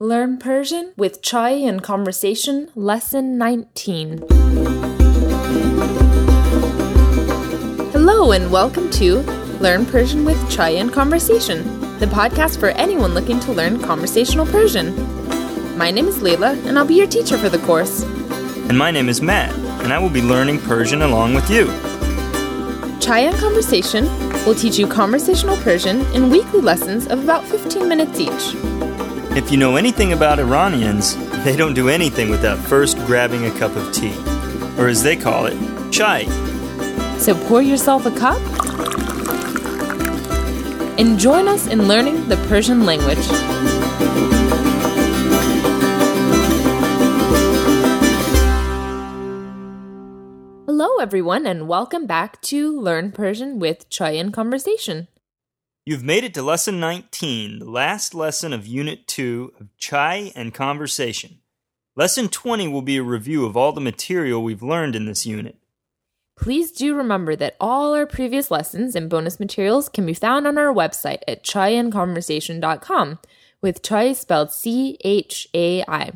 Learn Persian with Chai and Conversation, Lesson 19. Hello, and welcome to Learn Persian with Chai and Conversation, the podcast for anyone looking to learn conversational Persian. My name is Leila, and I'll be your teacher for the course. And my name is Matt, and I will be learning Persian along with you. Chai and Conversation will teach you conversational Persian in weekly lessons of about 15 minutes each. If you know anything about Iranians, they don't do anything without first grabbing a cup of tea, or as they call it, chai. So pour yourself a cup and join us in learning the Persian language. Hello, everyone, and welcome back to Learn Persian with Chai and Conversation. You've made it to lesson 19, the last lesson of Unit 2 of Chai and Conversation. Lesson 20 will be a review of all the material we've learned in this unit. Please do remember that all our previous lessons and bonus materials can be found on our website at chaiandconversation.com, with chai spelled C H A I.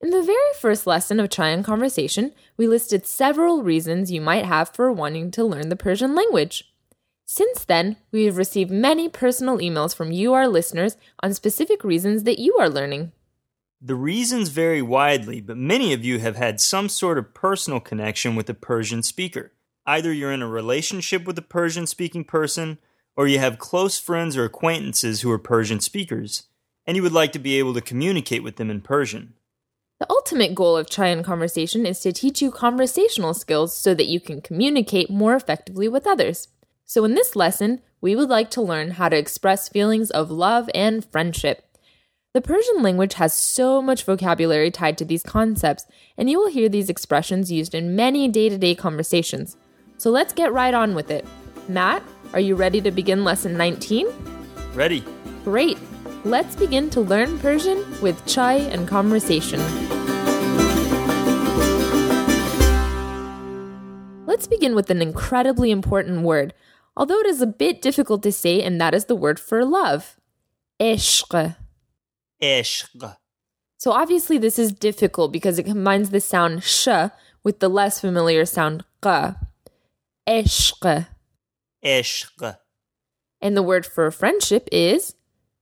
In the very first lesson of Chai and Conversation, we listed several reasons you might have for wanting to learn the Persian language. Since then, we have received many personal emails from you, our listeners, on specific reasons that you are learning. The reasons vary widely, but many of you have had some sort of personal connection with a Persian speaker. Either you're in a relationship with a Persian speaking person, or you have close friends or acquaintances who are Persian speakers, and you would like to be able to communicate with them in Persian. The ultimate goal of Chai and Conversation is to teach you conversational skills so that you can communicate more effectively with others. So, in this lesson, we would like to learn how to express feelings of love and friendship. The Persian language has so much vocabulary tied to these concepts, and you will hear these expressions used in many day to day conversations. So, let's get right on with it. Matt, are you ready to begin lesson 19? Ready? Great! Let's begin to learn Persian with Chai and Conversation. Let's begin with an incredibly important word, although it is a bit difficult to say, and that is the word for love. Ishq. Ishq. So obviously this is difficult because it combines the sound sh with the less familiar sound q. Ishq. Ishq. And the word for friendship is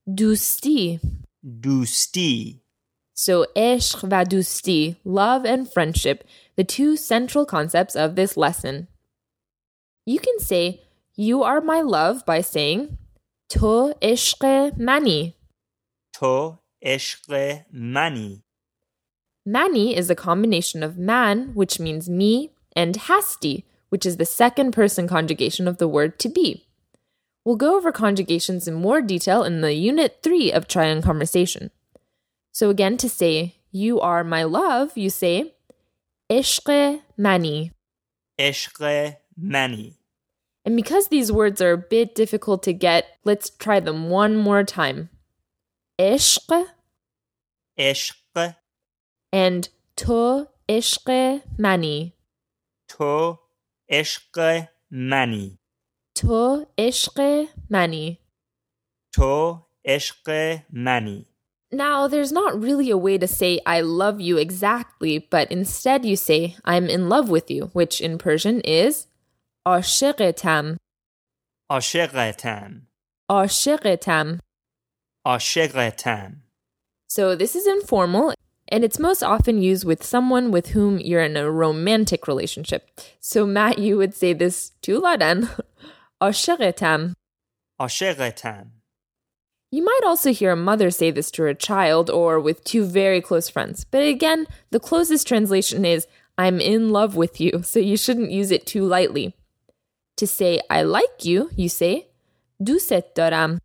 dusti. Dusti. So ishq va dusti, love and friendship, the two central concepts of this lesson. You can say you are my love by saying to ishq mani. To ishq mani. Mani is a combination of man, which means me, and hasti, which is the second person conjugation of the word to be. We'll go over conjugations in more detail in the unit 3 of Chai and Conversation. So again, to say you are my love, you say ishq mani. Ishq mani. And because these words are a bit difficult to get, let's try them one more time. Ishq Ishq. and to ishq mani. To ishq mani. To ishq mani. To ishq mani. Now, there's not really a way to say I love you exactly, but instead you say I'm in love with you, which in Persian is عاشقتم عاشقتم عاشقتم عاشقتم So this is informal and it's most often used with someone with whom you're in a romantic relationship. So Matt, you would say this to Ladan. عاشقتم عاشقتم You might also hear a mother say this to her child or with two very close friends. But again, the closest translation is I'm in love with you, so you shouldn't use it too lightly. To say I like you, you say دوست دارم.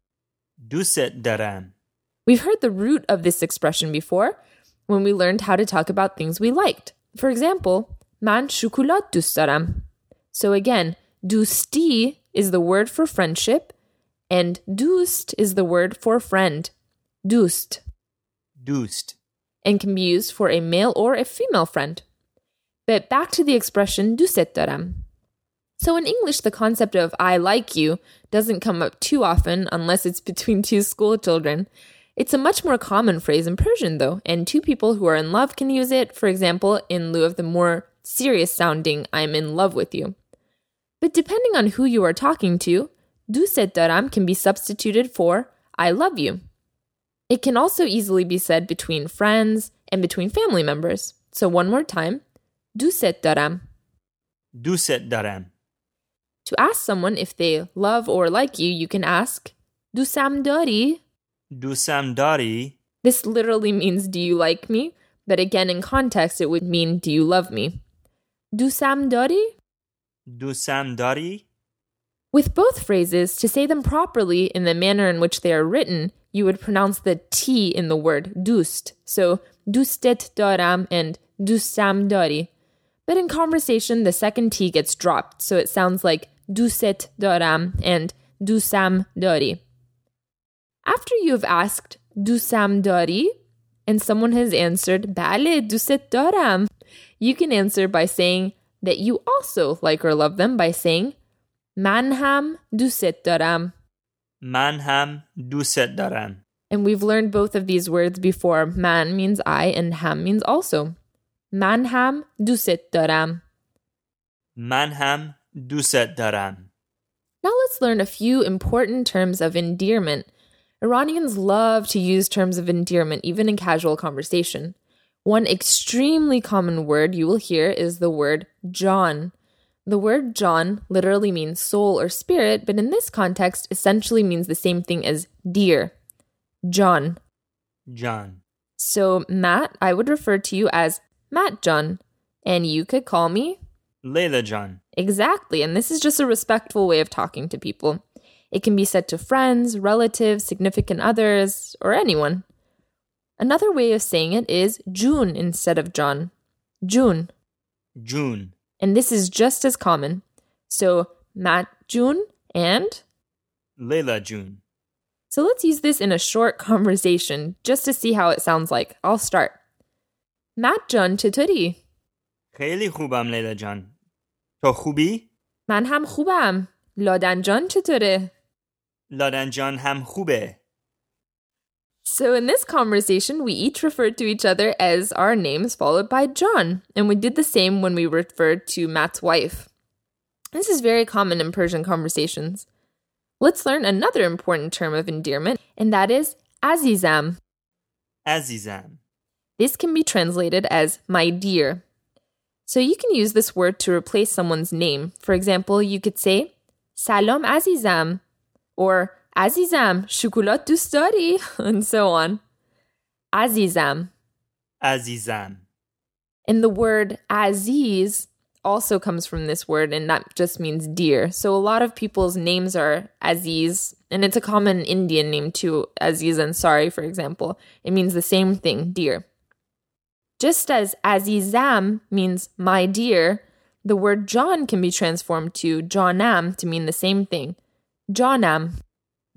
دوست دارم. We've heard the root of this expression before when we learned how to talk about things we liked. For example, من شکلات دوست دارم. So again, دوستی is the word for friendship and دوست is the word for friend. دوست دوست. and can be used for a male or a female friend. But back to the expression دوست دارم. So in English, the concept of I like you doesn't come up too often unless it's between two school children. It's a much more common phrase in Persian, though, and two people who are in love can use it, for example, in lieu of the more serious sounding, I'm in love with you. But depending on who you are talking to, Duset daram can be substituted for I love you. It can also easily be said between friends and between family members. So one more time, Duset daram. Duset daram. To ask someone if they love or like you, you can ask Dusam dari. Dusam dari. This literally means do you like me? But again, in context, it would mean do you love me? Dusam dari? Dusam dari. With both phrases, to say them properly in the manner in which they are written, you would pronounce the T in the word dust. So, dustet daram and dusam dari. But in conversation, the second T gets dropped, so it sounds like duset daram and dusam dari. After you have asked dusam dari and someone has answered bale duset daram, you can answer by saying that you also like or love them by saying Man ham duset daram. Man ham duset daram. And we've learned both of these words before. Man means I and ham means also. Man ham duset daram. Man ham duset daram. Now let's learn a few important terms of endearment. Iranians love to use terms of endearment even in casual conversation. One extremely common word you will hear is the word John. The word John literally means soul or spirit, but in this context essentially means the same thing as dear. John. John. So, Matt, I would refer to you as Matt John, and you could call me Layla John. Exactly, and this is just a respectful way of talking to people. It can be said to friends, relatives, significant others, or anyone. Another way of saying it is June instead of John. June. June and this is just as common. So, Matt June and Layla June. So let's use this in a short conversation just to see how it sounds like. I'll start. Matt John چطوری؟ خیلی خوبم لیلا جان. تو خوبی؟ من هم خوبم. لادن جان چطوره؟ لادن جان هم خوبه. So, in this conversation, we each referred to each other as our names followed by John, and we did the same when we referred to Matt's wife. This is very common in Persian conversations. Let's learn another important term of endearment, and that is azizam. Azizam. This can be translated as my dear. So you can use this word to replace someone's name. For example, you could say Salam Azizam or Azizam shukulat dustari and so on. Azizam. Azizam. And the word aziz also comes from this word, and that just means dear. So a lot of people's names are Aziz, and it's a common Indian name too, Aziz Ansari, for example. It means the same thing, dear. Just as Azizam means my dear, the word John can be transformed to Johnam to mean the same thing. Johnam.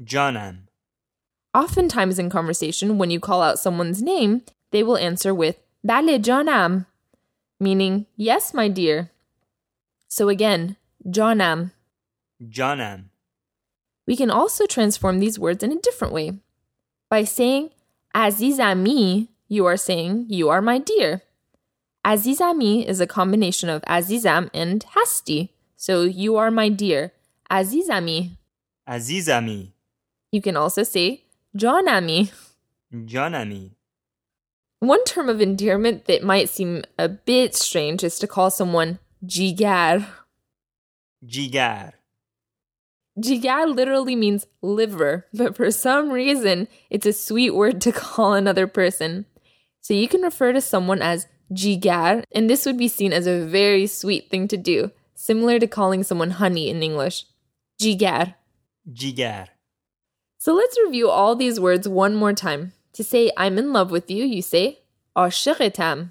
Johnam. Oftentimes in conversation, when you call out someone's name, they will answer with Bale Johnam, meaning yes, my dear. So again, Johnam. Johnam. We can also transform these words in a different way. By saying Azizami, you are saying you are my dear. Azizami is a combination of Azizam and Hasti. So you are my dear. Azizami. Azizami. You can also say Johnami. Johnami. One term of endearment that might seem a bit strange is to call someone jigar. Jigar. Jigar literally means liver, but for some reason, it's a sweet word to call another person. So you can refer to someone as jigar, and this would be seen as a very sweet thing to do, similar to calling someone honey in English. Jigar. Jigar. So let's review all these words one more time. To say I'm in love with you, you say عاشقتم.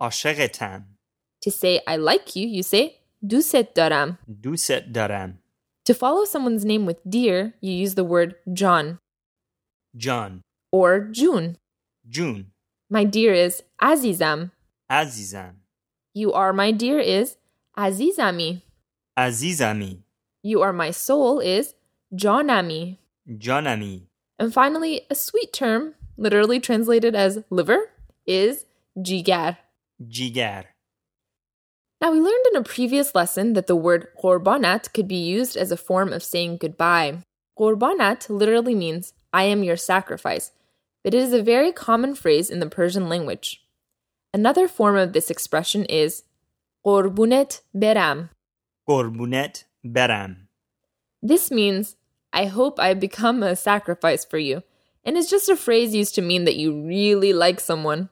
عاشقتم. To say I like you, you say دوست دارم. دوست دارم. To follow someone's name with dear, you use the word John. John. Or June. June. My dear is Azizam. Azizam. You are my dear is Azizami. Azizami. You are my soul is Johnami. Johnami. And finally, a sweet term literally translated as liver, is jigar. Jigar. Now, we learned in a previous lesson that the word korbanat could be used as a form of saying goodbye. Korbanat literally means, I am your sacrifice, but it is a very common phrase in the Persian language. Another form of this expression is korbunet beram. Korbunet beram. This means, I hope I become a sacrifice for you, and is just a phrase used to mean that you really like someone.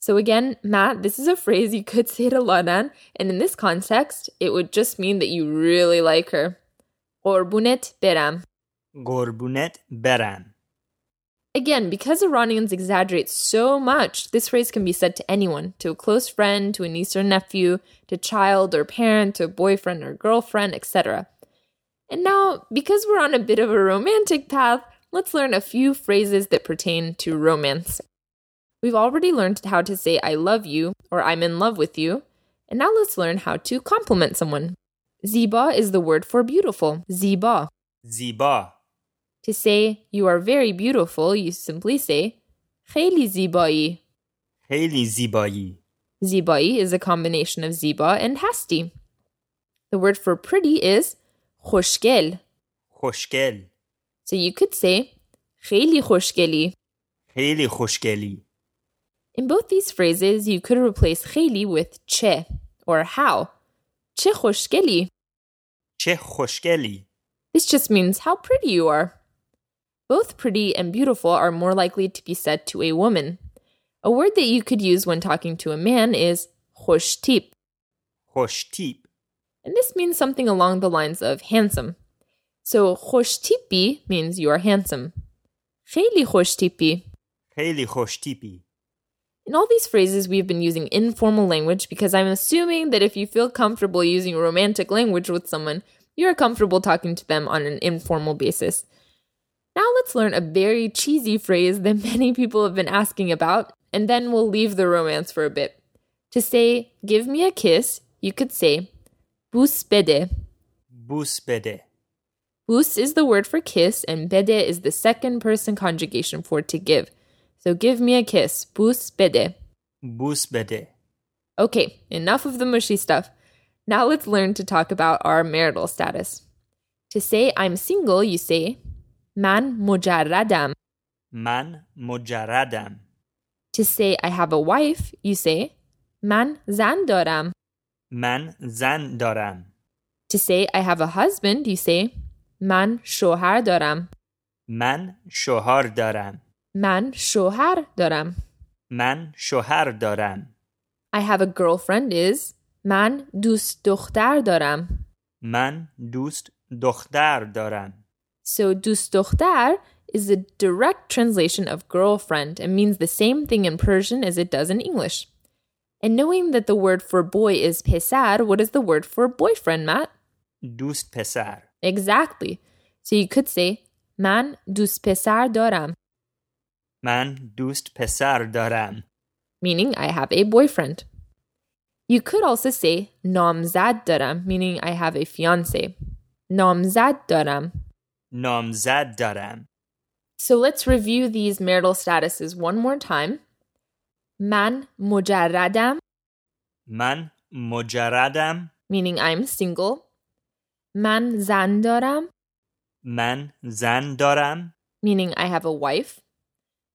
So again, Matt, this is a phrase you could say to Ladan, and in this context, it would just mean that you really like her. Korbunet beram. Korbunet beram. Again, because Iranians exaggerate so much, this phrase can be said to anyone to a close friend, to a niece or nephew, to child or parent, to a boyfriend or girlfriend, etc. And now, because we're on a bit of a romantic path, let's learn a few phrases that pertain to romance. We've already learned how to say I love you or I'm in love with you, and now let's learn how to compliment someone. Ziba is the word for beautiful. Ziba. Ziba. To say you are very beautiful, you simply say خیلی زیبایی. خیلی زیبایی. Zibai is a combination of ziba and hasti. The word for pretty is خوشگل. خوشگل. So you could say خیلی خوشگلی. خیلی خوشگلی. In both these phrases, you could replace خیلی with چه or how. چه خوشگلی. چه خوشگلی. This just means how pretty you are. both pretty and beautiful are more likely to be said to a woman. A word that you could use when talking to a man is hoştip. Hoştip. And this means something along the lines of handsome. So hoştipi means you are handsome. Kheli hoştipi. Kheli hoştipi. In all these phrases, we've been using informal language because I'm assuming that if you feel comfortable using romantic language with someone, you're comfortable talking to them on an informal basis. Now let's learn a very cheesy phrase that many people have been asking about, and then we'll leave the romance for a bit. To say, give me a kiss, you could say, bus bede. Bus bede. Bus is the word for kiss, and bede is the second person conjugation for to give. So give me a kiss, bus bede. Bus bede. Okay, enough of the mushy stuff. Now let's learn to talk about our marital status. To say I'm single, you say, Man mujarradam. Man mujarradam. To say I have a wife, you say Man zan daram. Man zan daram. To say I have a husband, you say Man shohar daram. Man shohar daram. Man shohar daram. Man shohar daram. I have a girlfriend is Man dust dukhtar daram. Man dust dukhtar daram. So dukhtar is a direct translation of girlfriend and means the same thing in Persian as it does in English. And knowing that the word for boy is pesar, what is the word for boyfriend, Matt? Dust pesar. Exactly. So you could say Man dust pesar daram, Man dust pesar daram. meaning I have a boyfriend. You could also say namzad daram, meaning I have a fiance. Namzad daram. Daram. So let's review these marital statuses one more time. Man mujarradam, Man mujarradam. meaning I'm single. Man zan daram, Man zan daram. meaning I have a wife.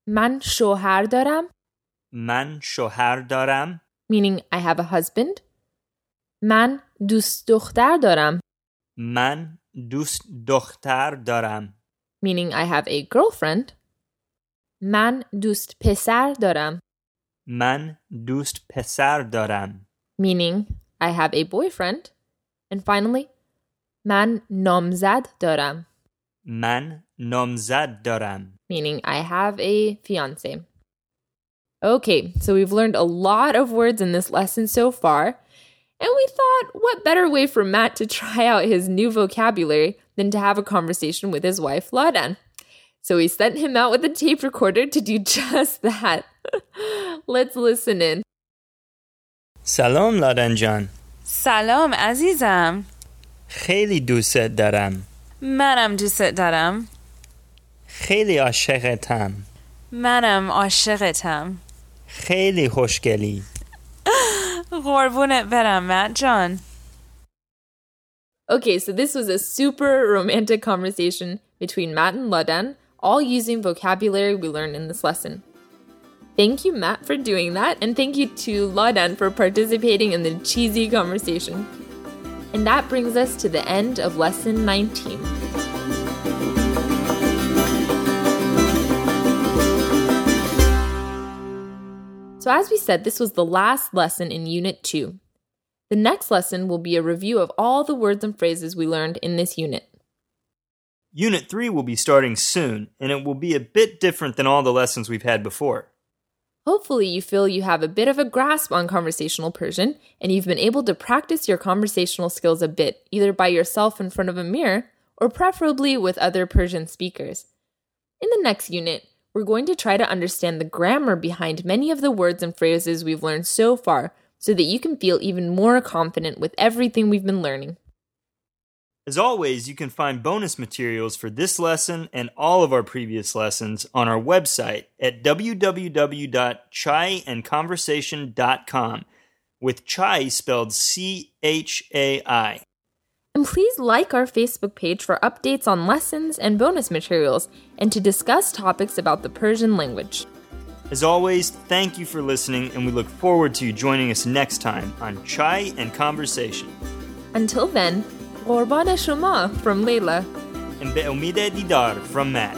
Man shohar daram, Man shohar daram. meaning I have a husband. Man dust dukhtar daram, Man dust dukhtar daram. meaning I have a girlfriend. Man dust pesar daram, Man dust pesar daram. meaning I have a boyfriend. And finally, man nomzad daram, Man nomzad daram. meaning I have a fiance. Okay, so we've learned a lot of words in this lesson so far, and we thought, what better way for Matt to try out his new vocabulary than to have a conversation with his wife, Ladan? So we sent him out with a tape recorder to do just that. Let's listen in. Salam, لادن John. Salam, Azizam. خیلی دوست دارم منم دوست دارم خیلی عاشقتم منم عاشقتم خیلی خوشگلی Horbunet Vera, Matt John. Okay, so this was a super romantic conversation between Matt and Ladan, all using vocabulary we learned in this lesson. Thank you, Matt, for doing that, and thank you to Ladan for participating in the cheesy conversation. And that brings us to the end of lesson 19. So, as we said, this was the last lesson in Unit 2. The next lesson will be a review of all the words and phrases we learned in this unit. Unit 3 will be starting soon, and it will be a bit different than all the lessons we've had before. Hopefully, you feel you have a bit of a grasp on conversational Persian and you've been able to practice your conversational skills a bit, either by yourself in front of a mirror or preferably with other Persian speakers. In the next unit, we're going to try to understand the grammar behind many of the words and phrases we've learned so far so that you can feel even more confident with everything we've been learning. As always, you can find bonus materials for this lesson and all of our previous lessons on our website at www.chaiandconversation.com with chai spelled C H A I. And please like our Facebook page for updates on lessons and bonus materials and to discuss topics about the Persian language. As always, thank you for listening, and we look forward to you joining us next time on Chai and Conversation. Until then, Orbana Shuma from Leila. And Beomide Didar from Matt.